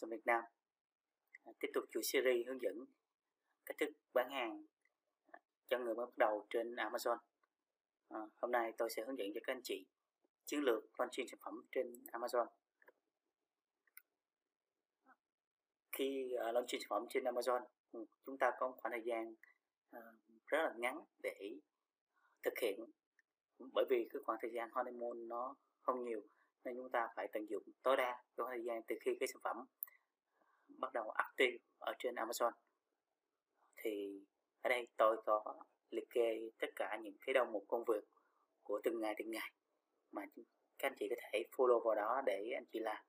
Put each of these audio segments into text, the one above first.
của Amazon Việt Nam. À, tiếp tục chuỗi series hướng dẫn cách thức bán hàng à, cho người mới bắt đầu trên Amazon. À, hôm nay tôi sẽ hướng dẫn cho các anh chị chiến lược launching sản phẩm trên Amazon. Khi uh, launching sản phẩm trên Amazon, ừ, chúng ta có một khoảng thời gian uh, rất là ngắn để thực hiện bởi vì cái khoảng thời gian honeymoon nó không nhiều nên chúng ta phải tận dụng tối đa cái thời gian từ khi cái sản phẩm bắt đầu active ở trên Amazon. Thì ở đây tôi có liệt kê tất cả những cái đầu mục công việc của từng ngày từng ngày mà các anh chị có thể follow vào đó để anh chị làm.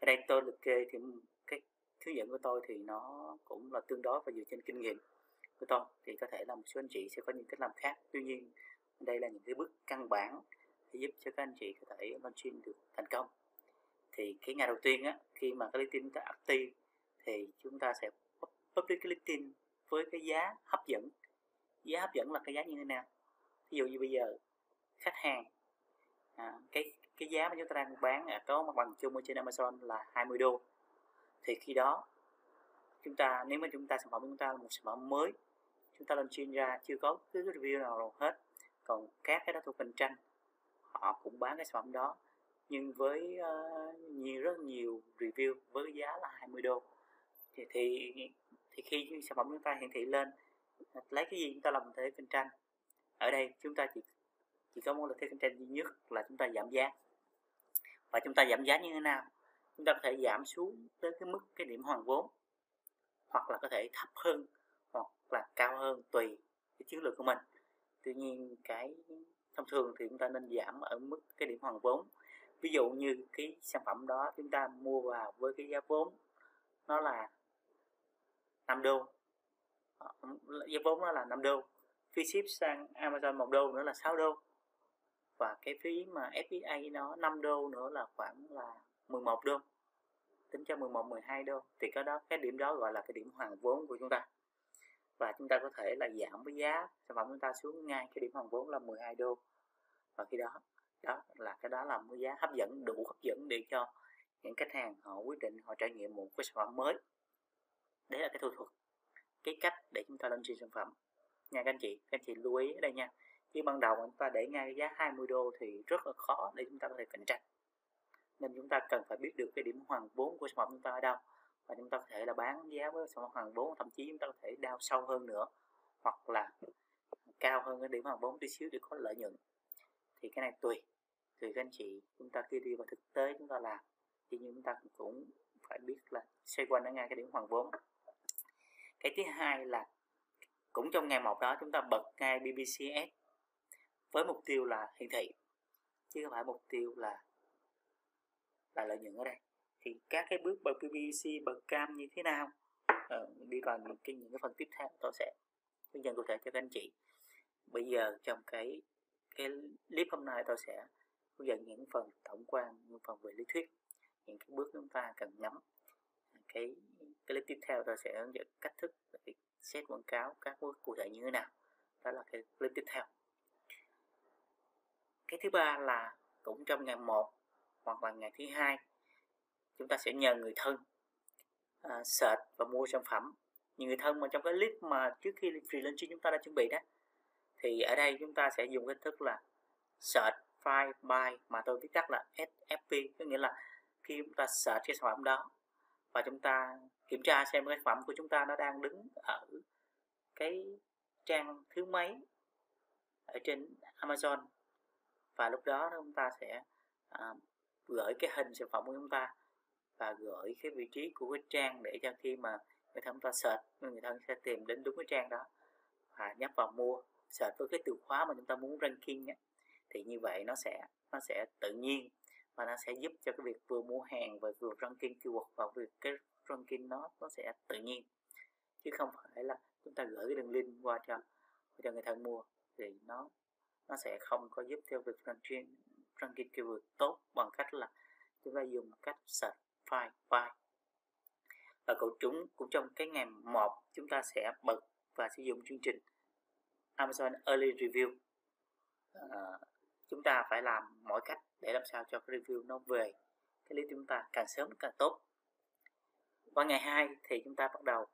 Ở đây tôi liệt kê thì cái hướng dẫn của tôi thì nó cũng là tương đối và dựa trên kinh nghiệm của tôi. Thì có thể là một số anh chị sẽ có những cách làm khác. Tuy nhiên, đây là những cái bước căn bản để giúp cho các anh chị có thể launching được thành công. Thì cái ngày đầu tiên á, khi mà cái tin ta active thì chúng ta sẽ public cái listing với cái giá hấp dẫn. Giá hấp dẫn là cái giá như thế nào? Ví dụ như bây giờ khách hàng à, cái cái giá mà chúng ta đang bán ở có mặt bằng chung ở trên Amazon là 20 đô. Thì khi đó chúng ta nếu mà chúng ta sản phẩm của chúng ta là một sản phẩm mới chúng ta lên chuyên ra chưa có cái review nào hết. Còn các cái đó thuộc cạnh tranh họ cũng bán cái sản phẩm đó nhưng với uh, nhiều rất nhiều review với giá là 20 đô thì thì, thì khi sản phẩm chúng ta hiển thị lên à, lấy cái gì chúng ta làm thế cạnh tranh? Ở đây chúng ta chỉ chỉ có một lợi thế cạnh tranh duy nhất là chúng ta giảm giá. Và chúng ta giảm giá như thế nào? Chúng ta có thể giảm xuống tới cái mức cái điểm hoàn vốn hoặc là có thể thấp hơn hoặc là cao hơn tùy cái chiến lược của mình. Tuy nhiên cái thông thường thì chúng ta nên giảm ở mức cái điểm hoàn vốn. Ví dụ như cái sản phẩm đó chúng ta mua vào với cái giá vốn nó là 5 đô. Ờ, giá vốn nó là 5 đô. Phí ship sang Amazon 1 đô nữa là 6 đô. Và cái phí mà FBA nó 5 đô nữa là khoảng là 11 đô. Tính cho 11 12 đô. Thì cái đó, cái điểm đó gọi là cái điểm hoàn vốn của chúng ta. Và chúng ta có thể là giảm với giá, sản phẩm chúng ta xuống ngay cái điểm hoàn vốn là 12 đô. Và khi đó đó là cái đó là một giá hấp dẫn, đủ hấp dẫn để cho những khách hàng họ quyết định họ trải nghiệm một cái sản phẩm mới đấy là cái thủ thuật, cái cách để chúng ta lên trên sản phẩm. Nha, các anh chị, các anh chị lưu ý ở đây nha. Khi ban đầu chúng ta để ngay cái giá 20 đô thì rất là khó để chúng ta có thể cạnh tranh. Nên chúng ta cần phải biết được cái điểm hoàn vốn của sản phẩm chúng ta ở đâu. Và chúng ta có thể là bán giá với sản phẩm hoàn vốn, thậm chí chúng ta có thể đào sâu hơn nữa, hoặc là cao hơn cái điểm hoàn vốn tí xíu để có lợi nhuận. Thì cái này tùy tùy các anh chị. Chúng ta khi đi vào thực tế chúng ta làm, thì chúng ta cũng phải biết là xoay quanh ở ngay cái điểm hoàn vốn cái thứ hai là cũng trong ngày một đó chúng ta bật ngay BBCS với mục tiêu là hiển thị chứ không phải mục tiêu là là lợi nhuận ở đây. Thì các cái bước bật BBC bật cam như thế nào? Ờ, đi vào những cái những cái phần tiếp theo tôi sẽ hướng dẫn cụ thể cho các anh chị. Bây giờ trong cái cái clip hôm nay tôi sẽ hướng dẫn những phần tổng quan những phần về lý thuyết những cái bước chúng ta cần nhắm cái clip tiếp theo tôi sẽ hướng dẫn cách thức để set quảng cáo các bước cụ thể như thế nào. Đó là cái clip tiếp theo. Cái thứ ba là cũng trong ngày 1 hoặc là ngày thứ hai chúng ta sẽ nhờ người thân uh, search và mua sản phẩm. Như người thân mà trong cái clip mà trước khi free launching chúng ta đã chuẩn bị đó thì ở đây chúng ta sẽ dùng cái thức là search file by mà tôi viết tắt là SFP có nghĩa là khi chúng ta search cái sản phẩm đó và chúng ta kiểm tra xem cái sản phẩm của chúng ta nó đang đứng ở cái trang thứ mấy ở trên Amazon. Và lúc đó chúng ta sẽ à, gửi cái hình sản phẩm của chúng ta và gửi cái vị trí của cái trang để cho khi mà người thân ta search người thân sẽ tìm đến đúng cái trang đó và nhấp vào mua. Search với cái từ khóa mà chúng ta muốn ranking ấy, thì như vậy nó sẽ nó sẽ tự nhiên và nó sẽ giúp cho cái việc vừa mua hàng và vừa ranking keyword và việc cái ranking nó nó sẽ tự nhiên. Chứ không phải là chúng ta gửi cái đường link qua cho cho người thân mua thì nó nó sẽ không có giúp theo việc ranking ranking keyword tốt bằng cách là chúng ta dùng cách search file file. Và cũng chúng cũng trong cái ngày một, chúng ta sẽ bật và sử dụng chương trình Amazon Early Review. À, chúng ta phải làm mọi cách để làm sao cho cái review nó về cái lý chúng ta càng sớm càng tốt. Qua ngày 2 thì chúng ta bắt đầu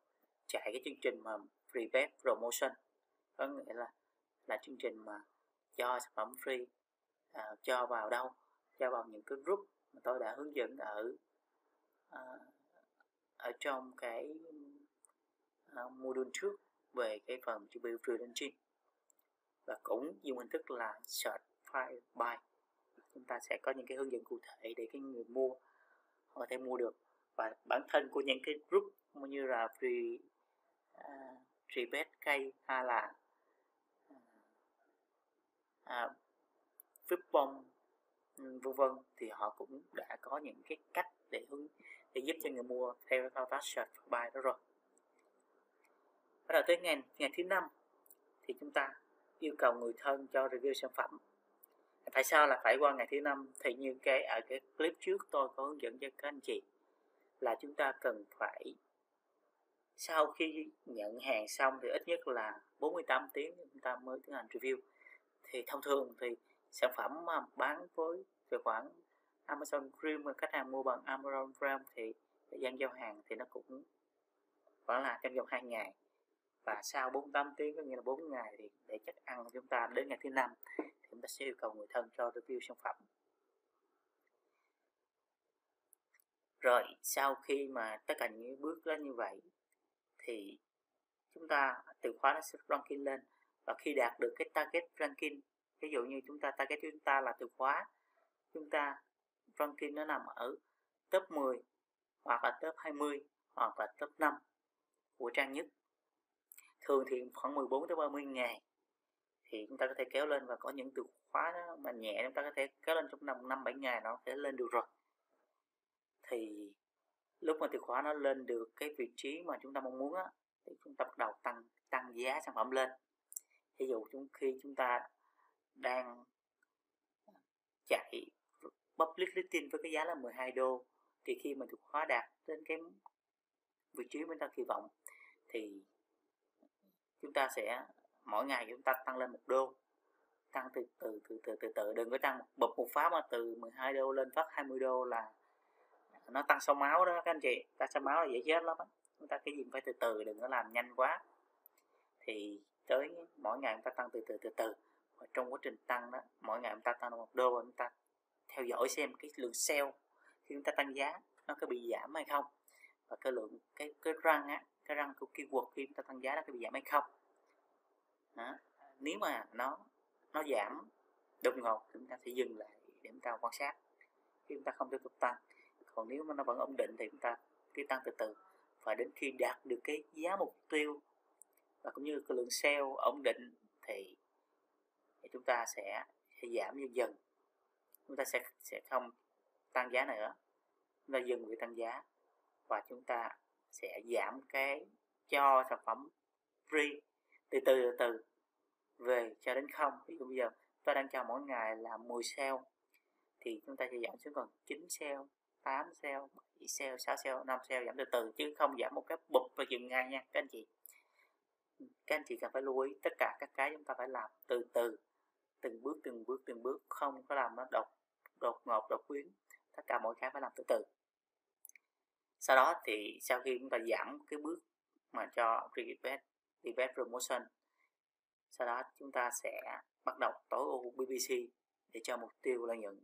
chạy cái chương trình mà free web promotion. Có nghĩa là là chương trình mà cho sản phẩm free à, cho vào đâu cho vào những cái group mà tôi đã hướng dẫn ở à, ở trong cái à, module trước về cái phần chuẩn bị free launching và cũng dùng hình thức là search file buy. Chúng ta sẽ có những cái hướng dẫn cụ thể để cái người mua họ có thể mua được. Và bản thân của những cái group như là free uh, free bet cây hay là à, uh, vip vân vân thì họ cũng đã có những cái cách để hướng để giúp cho người mua theo thao tác search buy đó rồi. Bắt đầu tới ngày ngày thứ năm thì chúng ta yêu cầu người thân cho review sản phẩm tại sao là phải qua ngày thứ năm? Thì như cái, ở cái clip trước tôi có hướng dẫn cho các anh chị là chúng ta cần phải, sau khi nhận hàng xong thì ít nhất là 48 tiếng chúng ta mới tiến hành review. Thì thông thường thì sản phẩm mà bán với tài khoản Amazon Prime khách hàng mua bằng Amazon Prime thì thời gian giao hàng thì nó cũng khoảng là trong vòng 2 ngày. Và sau 48 tiếng, có nghĩa là 4 ngày thì để chắc ăn chúng ta đến ngày thứ năm chúng ta sẽ yêu cầu người thân cho review sản phẩm. Rồi, sau khi mà tất cả những bước đó như vậy, thì chúng ta, từ khóa nó sẽ ranking lên. Và khi đạt được cái target ranking, ví dụ như chúng ta, target chúng ta là từ khóa, chúng ta ranking nó nằm ở top 10 hoặc là top 20 hoặc là top 5 của trang nhất. Thường thì khoảng 14 tới 30 ngày thì chúng ta có thể kéo lên và có những từ khóa đó mà nhẹ, chúng ta có thể kéo lên trong năm năm, bảy ngày nó sẽ lên được rồi. Thì lúc mà từ khóa nó lên được cái vị trí mà chúng ta mong muốn á, thì chúng ta bắt đầu tăng tăng giá sản phẩm lên. Ví dụ chúng, khi chúng ta đang chạy public listing với cái giá là 12 đô, thì khi mà từ khóa đạt đến cái vị trí chúng ta kỳ vọng, thì chúng ta sẽ mỗi ngày chúng ta tăng lên một đô. Tăng từ từ từ từ từ từ, đừng có tăng bật một phát mà từ 12 đô lên phát 20 đô là nó tăng sâu máu đó, các anh chị. Tăng sâu máu là dễ chết lắm chúng ta cái gì phải từ từ, đừng có làm nhanh quá. Thì tới mỗi ngày chúng ta tăng từ từ từ từ. Và trong quá trình tăng đó, mỗi ngày chúng ta tăng một đô chúng ta theo dõi xem cái lượng sale khi chúng ta tăng giá nó có bị giảm hay không. Và cái lượng, cái cái răng á, cái răng của keyword khi chúng ta tăng giá nó có bị giảm hay không đó. nếu mà nó nó giảm đột ngột chúng ta sẽ dừng lại để chúng ta quan sát. Khi chúng ta không tiếp tục tăng. Còn nếu mà nó vẫn ổn định thì chúng ta cứ tăng từ từ. Và đến khi đạt được cái giá mục tiêu và cũng như cái lượng sale ổn định thì, thì chúng ta sẽ, sẽ giảm dần dần. Chúng ta sẽ sẽ không tăng giá nữa. Chúng ta dừng việc tăng giá và chúng ta sẽ giảm cái cho sản phẩm free từ từ từ từ. Về cho đến không. Ví dụ bây giờ, ta đang cho mỗi ngày là 10 sale. Thì chúng ta sẽ giảm xuống còn 9 sale 8 sale 7 sale 6 sale 5 sale, giảm từ từ, chứ không giảm một cái bụp và dừng ngay nha, các anh chị. Các anh chị cần phải lưu ý, tất cả các cái chúng ta phải làm từ từ, từng bước từng bước từng bước, không có làm nó đột đột ngột, đột biến. Tất cả mọi cái phải làm từ từ. Sau đó thì sau khi chúng ta giảm cái bước mà cho request event promotion. Sau đó chúng ta sẽ bắt đầu tối ưu BBC để cho mục tiêu lợi nhuận.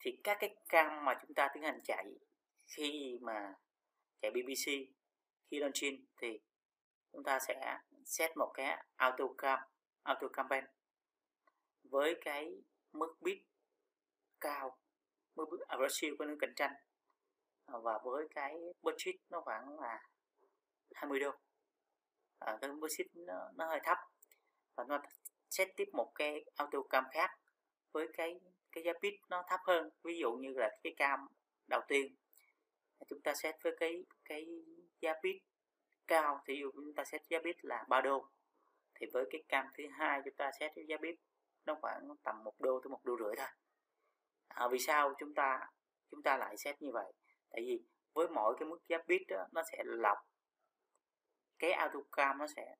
Thì các cái cam mà chúng ta tiến hành chạy khi mà chạy BBC khi launching thì chúng ta sẽ set một cái auto cam, auto campaign với cái mức bid cao, mức bid aggressive của những cạnh tranh. Ờ, và với cái budget nó khoảng là 20 đô. À, cái budget nó, nó hơi thấp. Và nó set tiếp một cái auto cam khác với cái cái giá bit nó thấp hơn. Ví dụ như là cái cam đầu tiên. Chúng ta set với cái cái giá bit cao. Thì dụ chúng ta set giá bit là 3 đô. Thì với cái cam thứ hai chúng ta set giá bit nó khoảng tầm một đô tới một đô rưỡi thôi. À, vì sao chúng ta chúng ta lại xét như vậy? Tại vì với mỗi cái mức giá bid đó nó sẽ lọc cái autocam nó sẽ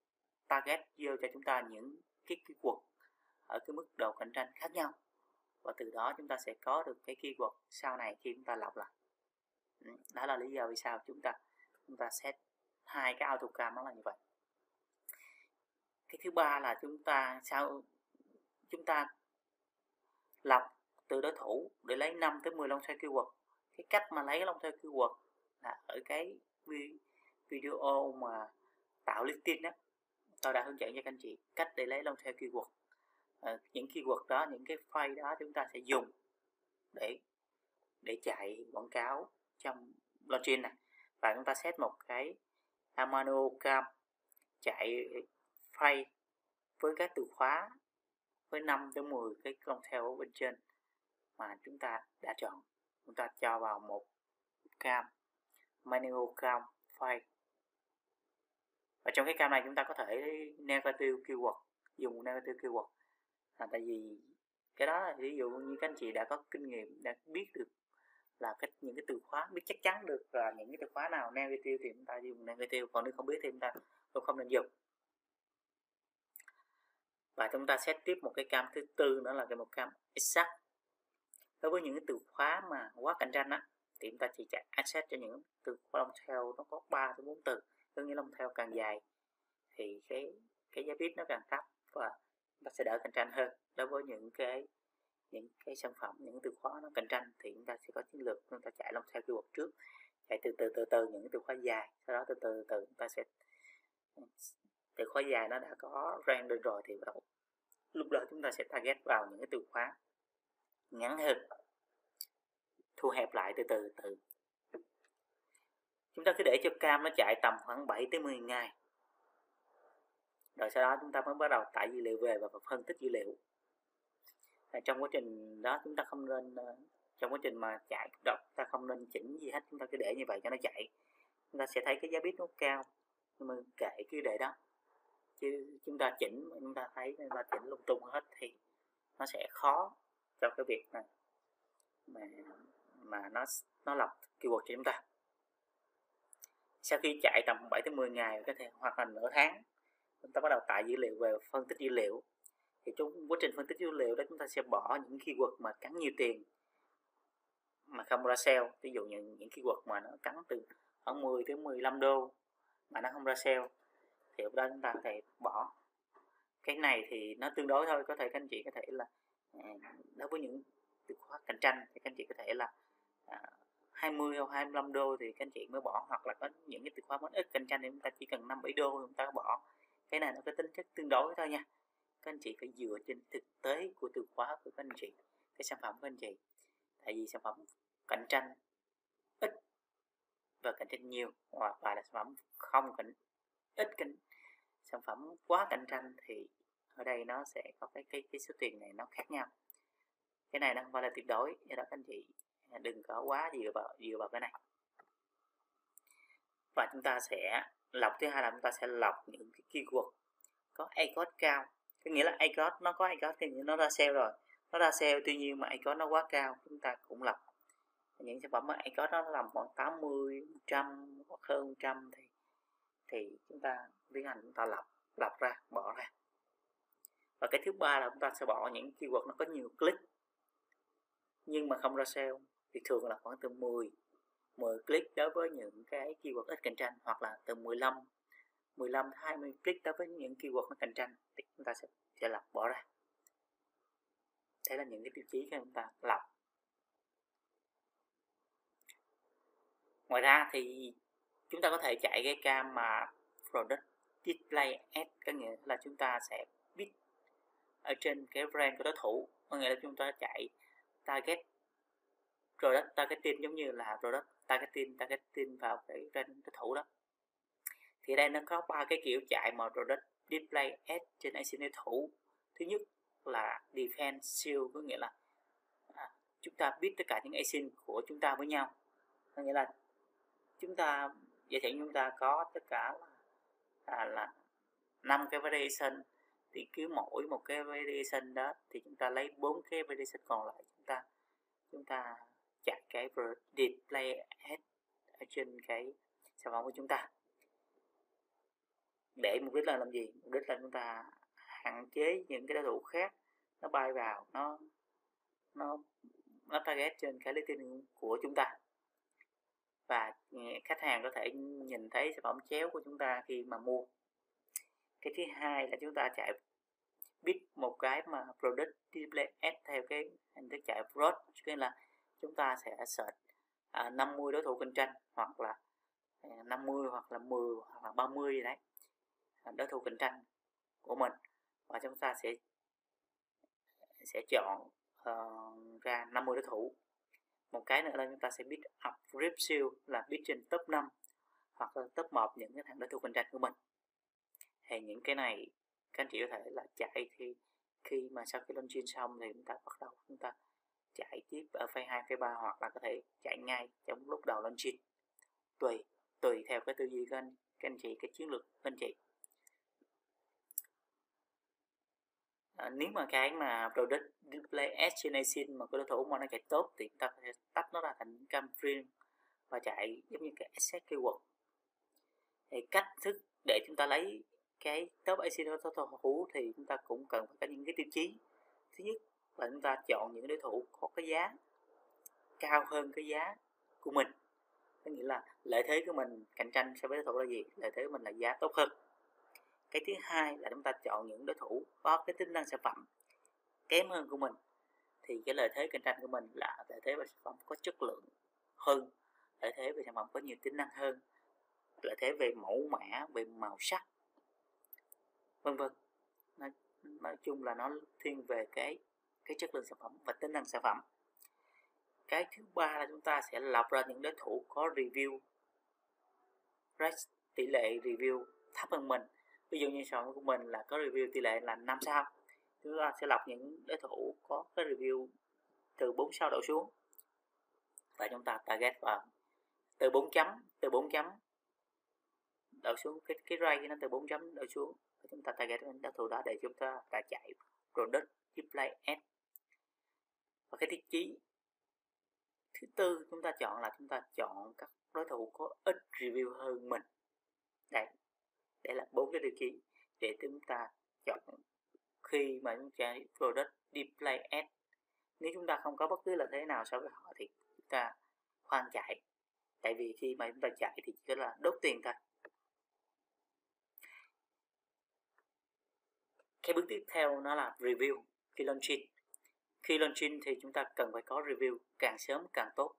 target vô cho chúng ta những cái keyword ở cái mức độ cạnh tranh khác nhau. Và từ đó chúng ta sẽ có được cái keyword sau này khi chúng ta lọc lại. Ừ, đó là lý do vì sao chúng ta chúng ta set hai cái autocam nó là như vậy. Cái thứ ba là chúng ta sau, chúng ta lọc từ đối thủ để lấy 5 tới 10 long tail keyword cái cách mà lấy long tail keyword là ở cái video mà tạo listing đó tôi đã hướng dẫn cho các anh chị cách để lấy long tail keyword. À, những keyword đó những cái file đó chúng ta sẽ dùng để để chạy quảng cáo trong launching này. Và chúng ta set một cái Amano Cam chạy file với các từ khóa với 5 tới 10 cái long tail ở bên trên mà chúng ta đã chọn chúng ta cho vào một cam manual cam file và trong cái cam này chúng ta có thể negative keyword, dùng negative keyword. Là tại vì cái đó là ví dụ như các anh chị đã có kinh nghiệm, đã biết được là cái, những cái từ khóa, biết chắc chắn được là những cái từ khóa nào negative thì chúng ta dùng negative, còn nếu không biết thì chúng ta cũng không nên dùng. Và chúng ta set tiếp một cái cam thứ tư nữa là cái một cam exact đối với những cái từ khóa mà quá cạnh tranh á, thì chúng ta chỉ chạy access cho những từ khóa long tail nó có 3 tới 4 từ. Có nghĩa long tail càng dài thì cái cái giá bid nó càng thấp và nó sẽ đỡ cạnh tranh hơn. Đối với những cái những cái sản phẩm, những từ khóa nó cạnh tranh thì chúng ta sẽ có chiến lược, chúng ta chạy long tail keyword trước. Chạy từ từ từ từ những từ khóa dài, sau đó từ từ từ chúng ta sẽ, từ khóa dài nó đã có rank được rồi thì bắt đầu lúc đó chúng ta sẽ target vào những cái từ khóa ngắn hơn. Thu hẹp lại từ từ từ. Chúng ta cứ để cho cam nó chạy tầm khoảng 7 tới 10 ngày. Rồi sau đó chúng ta mới bắt đầu tải dữ liệu về và phân tích dữ liệu. Và trong quá trình đó chúng ta không nên ờ, trong quá trình mà chạy đọc ta không nên chỉnh gì hết, chúng ta cứ để như vậy cho nó chạy. Chúng ta sẽ thấy cái giá bit nó cao, nhưng mà kệ cứ để đó. Chứ chúng ta chỉnh, chúng ta thấy, chúng ta chỉnh lung tung hết thì nó sẽ khó cho cái việc mà mà mà nó nó lọc keyword cho chúng ta. Sau khi chạy tầm 7 tới 10 ngày có thể hoặc là nửa tháng, chúng ta bắt đầu tải dữ liệu về phân tích dữ liệu. Thì trong quá trình phân tích dữ liệu đó, chúng ta sẽ bỏ những keyword mà cắn nhiều tiền mà không ra sale. Ví dụ như những keyword mà nó cắn từ khoảng 10 tới 15 đô mà nó không ra sale, thì lúc đó chúng ta có thể bỏ. Cái này thì nó tương đối thôi, có thể các anh chị có thể là Ờ, đối với những từ khóa cạnh tranh thì các anh chị có thể là à, 20 hoặc 25 đô thì các anh chị mới bỏ hoặc là có những cái từ khóa mới ít cạnh tranh thì chúng ta chỉ cần 5 7 đô chúng ta bỏ. Cái này nó có tính chất tương đối thôi nha. Các anh chị phải dựa trên thực tế của từ khóa của các anh chị cái sản phẩm của anh chị. Tại vì sản phẩm cạnh tranh ít và cạnh tranh nhiều hoặc là sản phẩm không cạnh ít cạnh sản phẩm quá cạnh tranh thì ở đây nó sẽ có cái cái cái số tiền này nó khác nhau. Cái này nó không phải là tuyệt đối, do đó các anh chị à, đừng có quá dựa vào dựa vào cái này. Và chúng ta sẽ, lọc thứ hai là chúng ta sẽ lọc những cái keyword có ACOS cao. Có nghĩa là ACOS nó có ACOS thì nó ra sale rồi. Nó ra sale, tuy nhiên mà ACOS nó quá cao, chúng ta cũng lọc. Những sản phẩm mà ACOS nó làm khoảng 80 100 hoặc hơn 100 thì thì chúng ta tiến hành chúng ta lọc lọc ra, bỏ ra và cái thứ ba là chúng ta sẽ bỏ những keyword nó có nhiều click, nhưng mà không ra sale thì thường là khoảng từ 10 10 click đối với những cái keyword ít cạnh tranh hoặc là từ 15 15 20 click đối với những keyword nó cạnh tranh thì chúng ta sẽ sẽ lọc bỏ ra. Đây là những cái tiêu chí khi chúng ta lọc ngoài ra thì chúng ta có thể chạy cái cam mà product display ad, có nghĩa là chúng ta sẽ ở trên cái brand của đối thủ có nghĩa là chúng ta chạy target. Product targeting giống như là product targeting targeting vào cái brand đối thủ đó. Thì đây nó có ba cái kiểu chạy mà product display ad trên IC đối thủ. Thứ nhất là defense shield có nghĩa là à, chúng ta biết tất cả những ASIN của chúng ta với nhau. Có nghĩa là chúng ta giả sử chúng ta có tất cả là à, là năm cái variation thì cứ mỗi một cái variation đó thì chúng ta lấy bốn cái variation còn lại, chúng ta chúng ta chặt cái display ad ở trên cái sản phẩm của chúng ta. Để mục đích là làm gì? Mục đích là chúng ta hạn chế những cái đối thủ khác nó bay vào, nó nó nó target trên cái listing của chúng ta. Và ừ, khách hàng có thể nhìn thấy sản phẩm chéo của chúng ta khi mà mua cái thứ hai là chúng ta chạy bit một cái mà product display ad theo cái hình thức chạy broad nghĩa là chúng ta sẽ search à, 50 đối thủ cạnh tranh hoặc là à, 50 hoặc là 10 hoặc là 30 gì đấy à, đối thủ cạnh tranh của mình. Và chúng ta sẽ sẽ chọn uh, ra 50 đối thủ. Một cái nữa là chúng ta sẽ biết up rip siêu là biết trên top 5 hoặc là top 1 những cái thằng đối thủ cạnh tranh của mình thì những cái này các anh chị có thể là chạy thì khi mà sau khi launching xong thì chúng ta bắt đầu chúng ta chạy tiếp ở phase 2, phase 3 hoặc là có thể chạy ngay trong lúc đầu launching tùy tùy theo cái tư duy của anh các anh chị cái chiến lược của anh chị. À, nếu mà cái mà product display estimation mà cái đối thủ mà nó chạy tốt thì chúng ta có thể tách nó ra thành cam riêng và chạy giống như cái asset keyword thì cách thức để chúng ta lấy cái top ACL total hữu thì chúng ta cũng cần phải có những cái tiêu chí. Thứ nhất là chúng ta chọn những đối thủ có cái giá cao hơn cái giá của mình. Có nghĩa là lợi thế của mình cạnh tranh so với đối thủ là gì? Lợi thế của mình là giá tốt hơn. Cái thứ hai là chúng ta chọn những đối thủ có cái tính năng sản phẩm kém hơn của mình, thì cái lợi thế cạnh tranh của mình là lợi thế về sản phẩm có chất lượng hơn, lợi thế về sản phẩm có nhiều tính năng hơn, lợi thế về mẫu mã, về màu sắc vân vân. Nói, nói chung là nó thiên về cái cái chất lượng sản phẩm và tính năng sản phẩm. Cái thứ ba là chúng ta sẽ lọc ra những đối thủ có review. Rate tỷ lệ review thấp hơn mình. Ví dụ như sản phẩm của mình là có review tỷ lệ là 5 sao. Chúng ta sẽ lọc những đối thủ có cái review từ 4 sao đổ xuống. Và chúng ta target vào từ 4 chấm từ 4 chấm đổ xuống cái cái ray nó từ 4 chấm đổ xuống chúng ta target đến đối thủ đó để chúng ta ta chạy product, display ad và cái tiêu chí thứ tư chúng ta chọn là chúng ta chọn các đối thủ có ít review hơn mình. Đây đây là bốn cái tiêu chí để chúng ta chọn. Khi mà chúng ta product, display ad nếu chúng ta không có bất cứ là thế nào so với họ thì chúng ta khoan chạy. Tại vì khi mà chúng ta chạy thì chỉ là đốt tiền thôi. Cái bước tiếp theo nó là review khi launching khi launching thì chúng ta cần phải có review càng sớm càng tốt.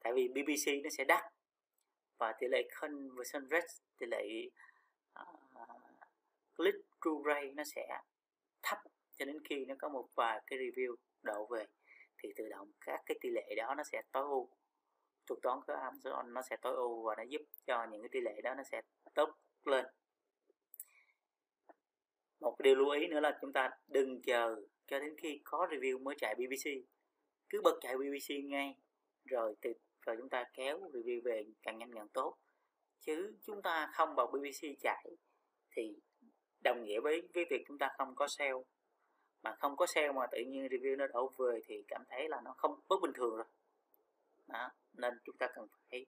Tại vì BBC nó sẽ đắt và tỷ lệ conversion rate tỷ lệ ờ, uh, click through rate nó sẽ thấp. Cho đến khi nó có một vài cái review đổ về thì tự động các cái tỷ lệ đó nó sẽ tối ưu. Thuật toán của Amazon nó sẽ tối ưu và nó giúp cho những cái tỷ lệ đó nó sẽ tốt lên một điều lưu ý nữa là chúng ta đừng chờ cho đến khi có review mới chạy BBC cứ bật chạy BBC ngay, rồi từ, rồi chúng ta kéo review về càng nhanh càng tốt. Chứ chúng ta không vào BBC chạy thì đồng nghĩa với cái việc chúng ta không có sale. Mà không có sale mà tự nhiên review nó đổ về thì cảm thấy là nó không bất bình thường rồi. Đó, nên chúng ta cần phải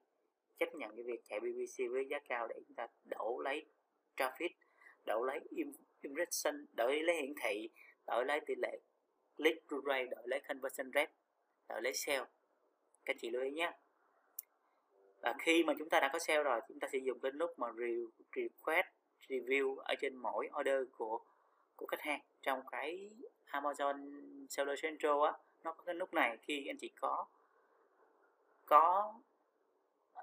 chấp nhận cái việc chạy BBC với giá cao để chúng ta đổ lấy traffic đổ lấy impression đổi lấy hiển thị, đổi lấy tỷ lệ click through rate, đổi lấy conversion rate, đổi lấy sale. Các anh chị lưu ý nhé. Và khi mà chúng ta đã có sale rồi, chúng ta sẽ dùng cái nút mà request, review ở trên mỗi order của của khách hàng. Trong cái Amazon Seller Central á, nó có cái nút này. Khi anh chị có có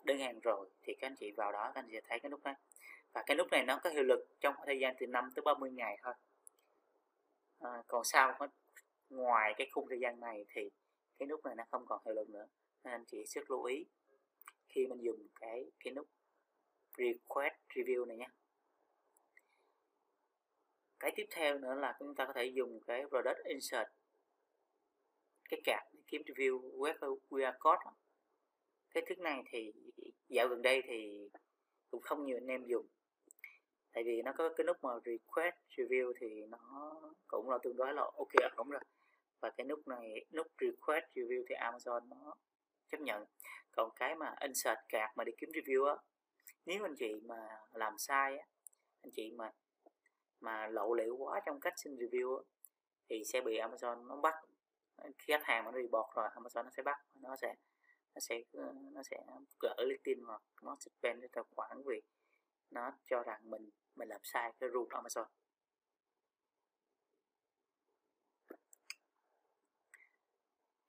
đơn hàng rồi thì các anh chị vào đó, các anh chị sẽ thấy cái nút này và cái lúc này nó có hiệu lực trong thời gian từ 5 tới 30 ngày thôi. À, còn sau ngoài cái khung thời gian này thì cái nút này nó không còn hiệu lực nữa. Nên anh chị rất lưu ý khi mình dùng cái cái nút request review này nhé. Cái tiếp theo nữa là chúng ta có thể dùng cái product insert cái card để kiếm review web QR code cái thứ này thì dạo gần đây thì cũng không nhiều anh em dùng tại vì nó có cái nút mà request, review thì nó cũng là tương đối là ok ổn rồi. Và cái nút này, nút request, review thì Amazon nó chấp nhận. Còn cái mà insert card mà đi kiếm review á, nếu anh chị mà làm sai á, anh chị mà mà lộ liễu quá trong cách xin review thì sẽ bị Amazon nó bắt. Khi khách hàng mà nó report rồi, Amazon nó sẽ bắt, nó sẽ nó sẽ nó sẽ gỡ LinkedIn hoặc nó suspend cái tài khoản vì nó cho rằng mình mình làm sai cái rule Amazon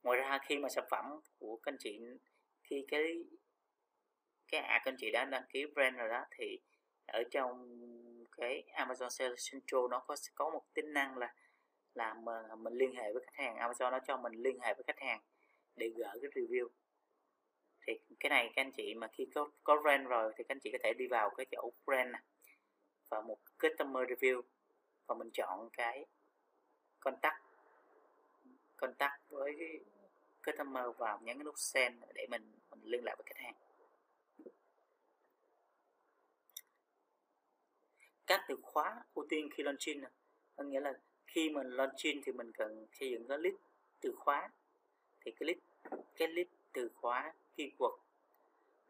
ngoài ra khi mà sản phẩm của các anh chị, khi cái cái à các anh chị đã đăng ký brand rồi đó, thì ở trong cái Amazon Sales Central nó có có một tính năng là là mà mình liên hệ với khách hàng. Amazon nó cho mình liên hệ với khách hàng để gửi cái review. Thì cái này các anh chị mà khi có có brand rồi thì các anh chị có thể đi vào cái chỗ brand này và một customer review và mình chọn cái contact contact với cái customer vào nhấn cái nút send để mình mình liên lạc với khách hàng. Các từ khóa ưu tiên khi launching có nghĩa là khi mình launching thì mình cần xây dựng cái list từ khóa, thì cái list cái list từ khóa keyword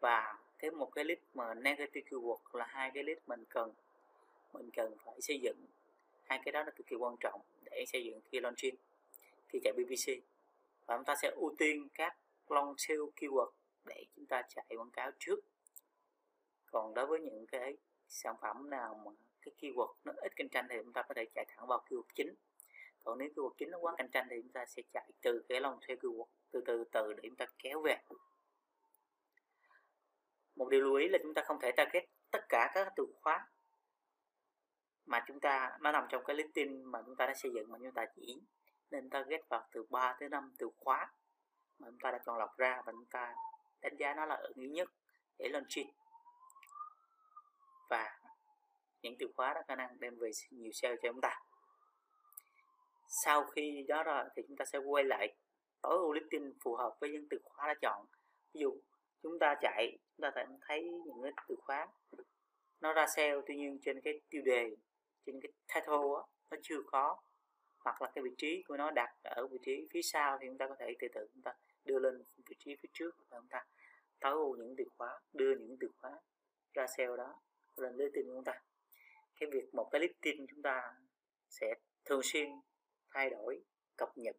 và cái một cái list mà negative keyword là hai cái list mình cần mình cần phải xây dựng hai cái đó là cực kỳ quan trọng để xây dựng khi launching, khi chạy BBC và chúng ta sẽ ưu tiên các long tail keyword để chúng ta chạy quảng cáo trước. Còn đối với những cái sản phẩm nào mà cái keyword nó ít cạnh tranh thì chúng ta có thể chạy thẳng vào keyword chính. Còn nếu keyword chính nó quá cạnh tranh thì chúng ta sẽ chạy từ cái long tail keyword, từ từ từ để chúng ta kéo về. Một điều lưu ý là chúng ta không thể target tất cả các từ khóa mà chúng ta, nó nằm trong cái listing mà chúng ta đã xây dựng mà chúng ta chỉ nên target vào từ 3 tới 5 từ khóa mà chúng ta đã chọn lọc ra và chúng ta đánh giá nó là ưng ý nhất để launching và những từ khóa đó khả năng đem về nhiều sale cho chúng ta. Sau khi đó rồi thì chúng ta sẽ quay lại tối ưu listing phù hợp với những từ khóa đã chọn. Ví dụ, chúng ta chạy, chúng ta thấy những cái từ khóa nó ra sale tuy nhiên trên cái tiêu đề trên cái title á, nó chưa có. Hoặc là cái vị trí của nó đặt ở vị trí phía sau thì chúng ta có thể từ từ chúng ta đưa lên vị trí phía trước và chúng ta tối ưu những từ khóa đưa những từ khóa ra sale đó lên listing của chúng ta. Cái việc một cái listing chúng ta sẽ thường xuyên thay đổi cập nhật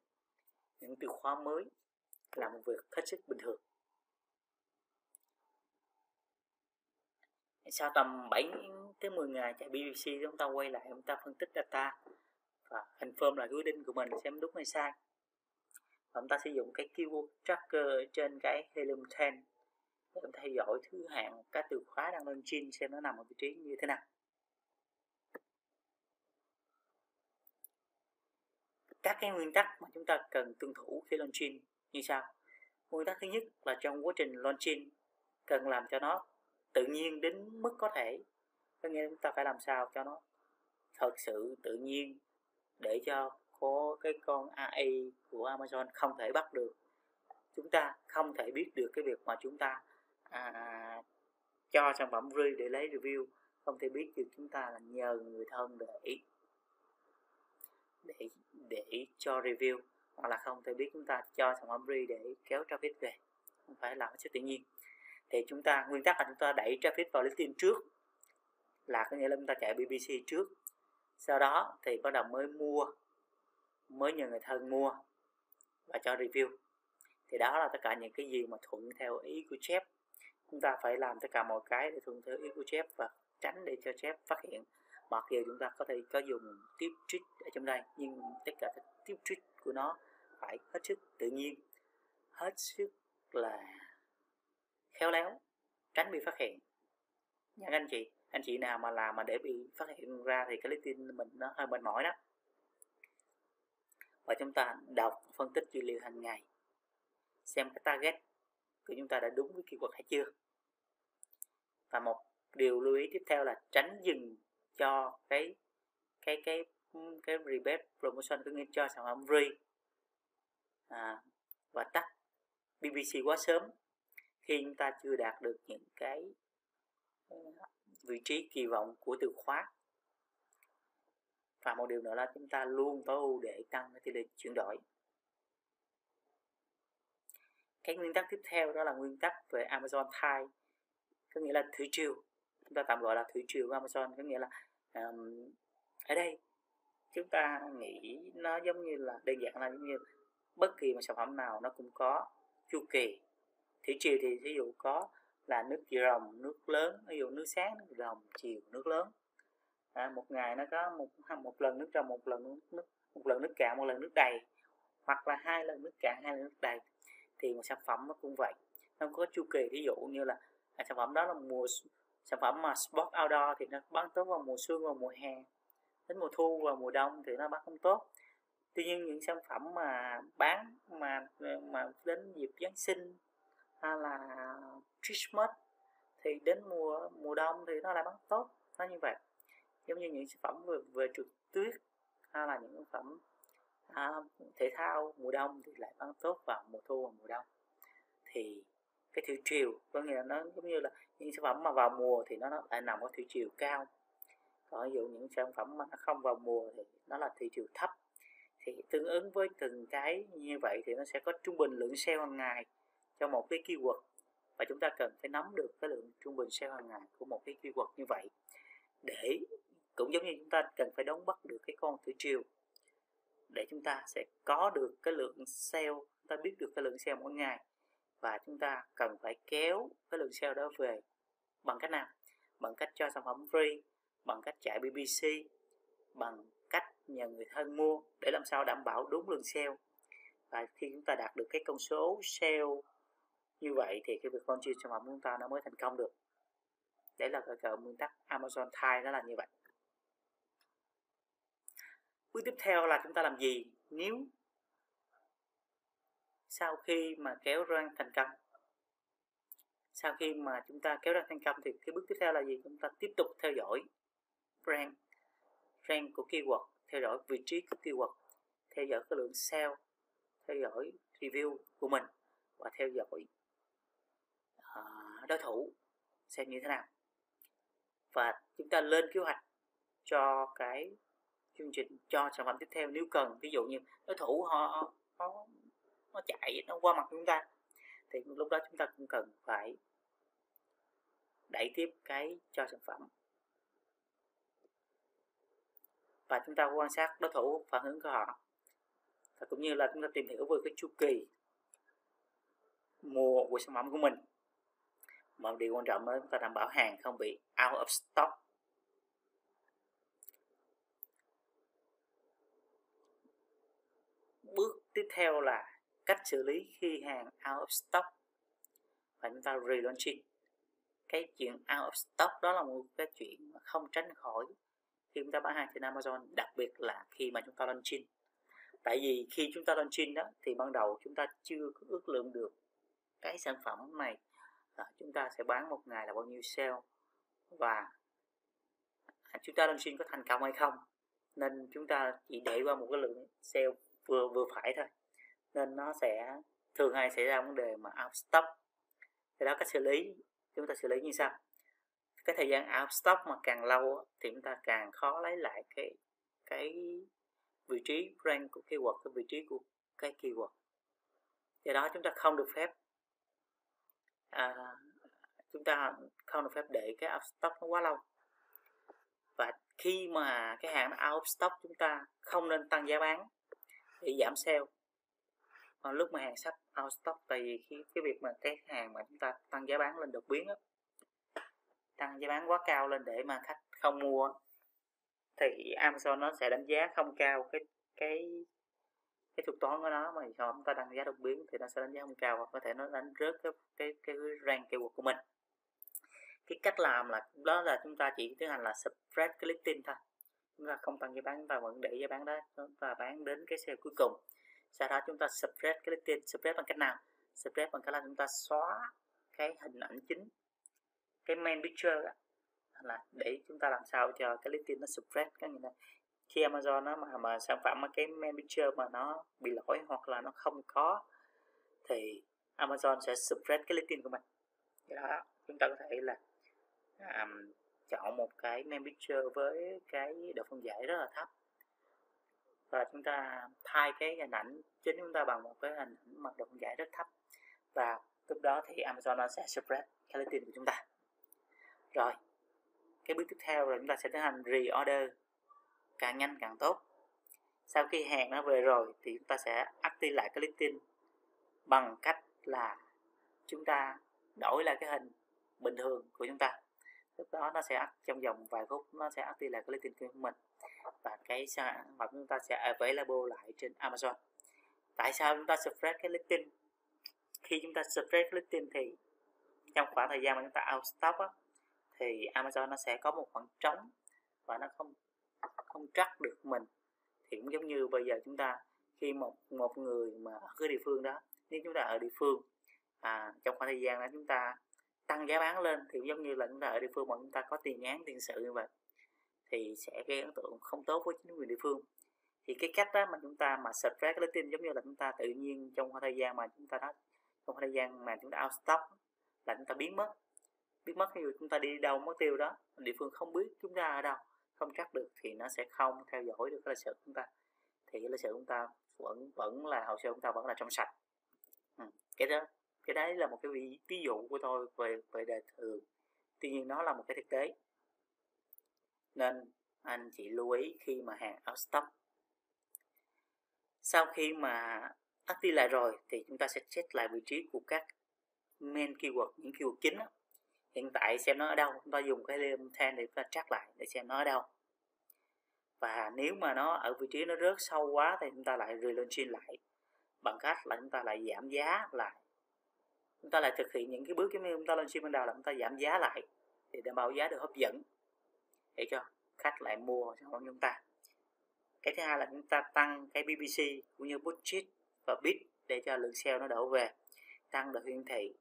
những từ khóa mới là một việc hết sức bình thường. Sau tầm 7 tới 10 ngày chạy BBC chúng ta quay lại, chúng ta phân tích data và confirm là quyết định của mình xem đúng hay sai. Và chúng ta sử dụng cái keyword tracker trên cái Helium 10 để chúng ta theo dõi thứ hạng các từ khóa đang lên trên xem nó nằm ở vị trí như thế nào. Các cái nguyên tắc mà chúng ta cần tuân thủ khi launching như sau. Nguyên tắc thứ nhất là trong quá trình launching cần làm cho nó tự nhiên đến mức có thể. Có nghĩa chúng ta phải làm sao cho nó thật sự tự nhiên để cho có cái con AI của Amazon không thể bắt được. Chúng ta không thể biết được cái việc mà chúng ta à, cho sản phẩm free để lấy review. Không thể biết được chúng ta là nhờ người thân để để để cho review hoặc là không thể biết chúng ta cho sản phẩm free để kéo traffic về. Không phải làm sự tự nhiên thì chúng ta nguyên tắc là chúng ta đẩy traffic vào listing trước là có nghĩa là chúng ta chạy BBC trước. Sau đó thì bắt đầu mới mua mới nhờ người thân mua và cho review. Thì đó là tất cả những cái gì mà thuận theo ý của chép, chúng ta phải làm tất cả mọi cái để thuận theo ý của chép và tránh để cho chép phát hiện. Mặc dù chúng ta có thể có dùng tiếp trick ở trong đây nhưng tất cả các tiếp trick của nó phải hết sức tự nhiên. Hết sức là khéo léo tránh bị phát hiện. Nha các anh chị anh chị nào mà làm mà để bị phát hiện ra thì cái lý tin mình nó hơi mệt mỏi đó. Và chúng ta đọc phân tích dữ liệu hàng ngày xem cái target của chúng ta đã đúng với keyword hay chưa. Và một điều lưu ý tiếp theo là tránh dừng cho cái cái cái cái rebate promotion có nghĩa cho sản phẩm free. À, và tắt BBC quá sớm khi chúng ta chưa đạt được những cái ờ, vị trí kỳ vọng của từ khóa. Và một điều nữa là chúng ta luôn tối ưu để tăng cái tỷ lệ chuyển đổi. Cái nguyên tắc tiếp theo đó là nguyên tắc về Amazon Thai có nghĩa là thủy triều. Chúng ta tạm gọi là thủy triều của Amazon có nghĩa là um, ở đây chúng ta nghĩ nó giống như là đơn giản là giống như bất kỳ một sản phẩm nào nó cũng có chu kỳ thủy triều thì ví dụ có là nước rồng nước lớn ví dụ nước sáng nước rồng chiều nước lớn. À, một ngày nó có một một lần nước rồng một lần nước một lần nước cạn một lần nước đầy hoặc là hai lần nước cạn hai lần nước đầy. Thì một sản phẩm nó cũng vậy. Nó có chu kỳ ví dụ như là à, sản phẩm đó là mùa sản phẩm mà sport outdoor thì nó bán tốt vào mùa xuân và mùa hè. Đến mùa thu và mùa đông thì nó bán không tốt. Tuy nhiên những sản phẩm mà bán mà mà đến dịp giáng sinh hay là Christmas thì đến mùa mùa đông thì nó lại bán tốt nó như vậy. Giống như những sản phẩm về, về trượt tuyết hay là những sản phẩm à, thể thao mùa đông thì lại bán tốt vào mùa thu và mùa đông. Thì cái thủy triều có nghĩa là nó giống như là những sản phẩm mà vào mùa thì nó, lại nằm ở thủy triều cao. Còn ví dụ những sản phẩm mà nó không vào mùa thì nó là thủy triều thấp. Thì tương ứng với từng cái như vậy thì nó sẽ có trung bình lượng sale hàng ngày cho một cái keyword và chúng ta cần phải nắm được cái lượng trung bình sale hàng ngày của một cái keyword như vậy để cũng giống như chúng ta cần phải đóng bắt được cái con thủy triều để chúng ta sẽ có được cái lượng sale chúng ta biết được cái lượng sale mỗi ngày. Và chúng ta cần phải kéo cái lượng sale đó về bằng cách nào? Bằng cách cho sản phẩm free, bằng cách chạy BBC bằng cách nhờ người thân mua để làm sao đảm bảo đúng lượng sale và khi chúng ta đạt được cái con số sale như vậy thì cái việc launching sản phẩm của chúng ta nó mới thành công được. Đấy là cái, cái nguyên tắc Amazon Thai nó là như vậy. Bước tiếp theo là chúng ta làm gì? Nếu sau khi mà kéo rank thành công sau khi mà chúng ta kéo rank thành công thì cái bước tiếp theo là gì? Chúng ta tiếp tục theo dõi rank rank của keyword theo dõi vị trí của keyword theo dõi cái lượng sale theo dõi review của mình và theo dõi đối thủ xem như thế nào. Và chúng ta lên kế hoạch cho cái chương trình, cho sản phẩm tiếp theo nếu cần. Ví dụ như đối thủ họ nó nó chạy, nó qua mặt chúng ta, thì lúc đó chúng ta cũng cần phải đẩy tiếp cái cho sản phẩm. Và chúng ta quan sát đối thủ phản ứng của họ. Và cũng như là chúng ta tìm hiểu về cái chu kỳ mùa của sản phẩm của mình một điều quan trọng là chúng ta đảm bảo hàng không bị out of stock. Bước tiếp theo là cách xử lý khi hàng out of stock. Và chúng ta relaunching. Cái chuyện out of stock đó là một cái chuyện mà không tránh khỏi khi chúng ta bán hàng trên Amazon, đặc biệt là khi mà chúng ta launching. Tại vì khi chúng ta launching đó, thì ban đầu chúng ta chưa có ước lượng được cái sản phẩm này là chúng ta sẽ bán một ngày là bao nhiêu sale? Và chúng ta launching có thành công hay không? Nên chúng ta chỉ để qua một cái lượng sale vừa vừa phải thôi. Nên nó sẽ, thường hay xảy ra vấn đề mà out stock. Thì đó, cách xử lý. Chúng ta xử lý như sau. Cái thời gian out stock mà càng lâu thì chúng ta càng khó lấy lại cái cái vị trí rank của keyword, cái vị trí của cái keyword. Do đó chúng ta không được phép à, chúng ta không được phép để cái out stock nó quá lâu. Và khi mà cái hàng nó out stock chúng ta không nên tăng giá bán để giảm sale còn lúc mà hàng sắp out stock tại vì khi cái việc mà cái hàng mà chúng ta tăng giá bán lên đột biến đó, tăng giá bán quá cao lên để mà khách không mua thì Amazon nó sẽ đánh giá không cao cái cái cái thuật toán của nó mà khi chúng ta đánh giá đột biến thì nó sẽ đánh giá không cao hoặc có thể nó đánh rớt cái cái cái rank keyword của mình. Cái cách làm là đó là chúng ta chỉ tiến hành là spread cái listing thôi. Chúng ta không tăng giá bán chúng ta vẫn để giá bán đó chúng ta bán đến cái sale cuối cùng. Sau đó chúng ta spread cái listing spread bằng cách nào? Spread bằng cách là chúng ta xóa cái hình ảnh chính cái main picture đó, là để chúng ta làm sao cho cái listing nó spread cái như này khi Amazon nó mà mà sản phẩm mà cái manager mà nó bị lỗi hoặc là nó không có thì Amazon sẽ spread cái listing của mình. Vậy đó chúng ta có thể là um, chọn một cái manager với cái độ phân giải rất là thấp. Và chúng ta thay cái hình ảnh chính chúng ta bằng một cái hình ảnh mặt độ phân giải rất thấp. Và lúc đó thì Amazon nó sẽ spread cái listing của chúng ta. Rồi cái bước tiếp theo là chúng ta sẽ tiến hành reorder càng nhanh càng tốt. Sau khi hàng nó về rồi thì chúng ta sẽ active lại cái listing bằng cách là chúng ta đổi lại cái hình bình thường của chúng ta. Lúc đó nó sẽ trong vòng vài phút nó sẽ active lại cái listing của mình và cái sản phẩm chúng ta sẽ available lại trên Amazon. Tại sao chúng ta spread cái listing khi chúng ta spread cái listing thì trong khoảng thời gian mà chúng ta out stock á, thì Amazon nó sẽ có một khoảng trống và nó không không trắc được mình thì cũng giống như bây giờ chúng ta khi một một người mà ở cái địa phương đó nếu chúng ta ở địa phương à, trong khoảng thời gian đó chúng ta tăng giá bán lên thì cũng giống như là chúng ta ở địa phương mà chúng ta có tiền án tiền sự như vậy thì sẽ gây ấn tượng không tốt với chính quyền địa phương thì cái cách đó mà chúng ta mà spread cái tin giống như là chúng ta tự nhiên trong khoảng thời gian mà chúng ta đã trong khoảng thời gian mà chúng ta out stock là chúng ta biến mất biến mất như chúng ta đi đâu mất tiêu đó địa phương không biết chúng ta ở đâu không chắc được thì nó sẽ không theo dõi được cái lịch sử của chúng ta. Thì cái lịch sử của chúng ta vẫn vẫn là hồ sơ của chúng ta vẫn là trong sạch. Ừ. cái đó cái đấy là một cái ví, ví dụ của tôi về về đề thường. Tuy nhiên nó là một cái thực tế. Nên anh chị lưu ý khi mà hàng out stock. Sau khi mà active lại rồi thì chúng ta sẽ check lại vị trí của các main keyword những keyword chính đó. hiện tại xem nó ở đâu chúng ta dùng cái lem ten để chúng ta track lại để xem nó ở đâu và nếu mà nó ở vị trí nó rớt sâu quá thì chúng ta lại relaunching lại. Bằng cách là chúng ta lại giảm giá lại. Chúng ta lại thực hiện những cái bước giống như chúng ta lên ban đầu là chúng ta giảm giá lại để đảm bảo giá được hấp dẫn. Để cho khách lại mua sản phẩm chúng ta. Cái thứ hai là chúng ta tăng cái BBC cũng như budget và bid để cho lượng sale nó đổ về. Tăng được hiển thị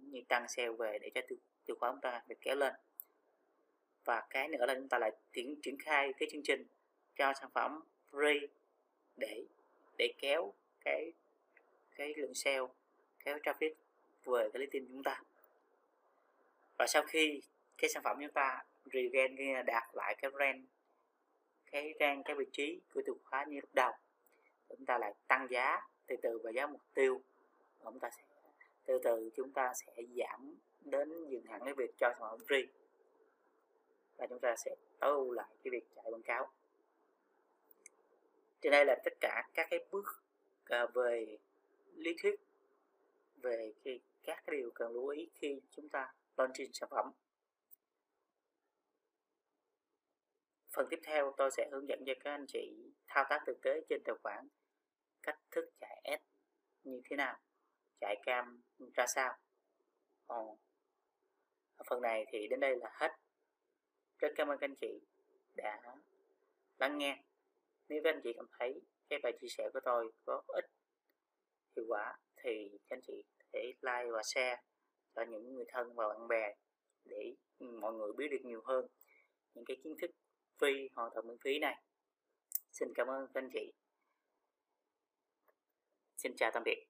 như tăng sale về để cho từ từ khóa chúng ta được kéo lên. Và cái nữa là chúng ta lại triển triển khai cái chương trình cho sản phẩm free để để kéo cái cái lượng sale, kéo traffic về cái listing chúng ta. Và sau khi cái sản phẩm chúng ta regen đạt lại cái rank cái rank, cái vị trí của từ khóa như lúc đầu, chúng ta lại tăng giá từ từ và giá mục tiêu. Và chúng ta sẽ, từ từ chúng ta sẽ giảm đến dừng hẳn cái việc cho sản phẩm free. Và chúng ta sẽ tối ưu lại cái việc chạy quảng cáo thì đây là tất cả các cái bước à, về lý thuyết về cái, các cái điều cần lưu ý khi chúng ta launching sản phẩm. Phần tiếp theo tôi sẽ hướng dẫn cho các anh chị thao tác thực tế trên tài khoản, cách thức chạy S như thế nào, chạy cam ra sao. Ồ. phần này thì đến đây là hết. Rất cảm ơn các anh chị đã lắng nghe nếu các anh chị cảm thấy cái bài chia sẻ của tôi có ích, hiệu quả, thì các anh chị thể like và share cho những người thân và bạn bè để mọi người biết được nhiều hơn những cái kiến thức phi, hoàn toàn miễn phí này. Xin cảm ơn các anh chị. Xin chào tạm biệt.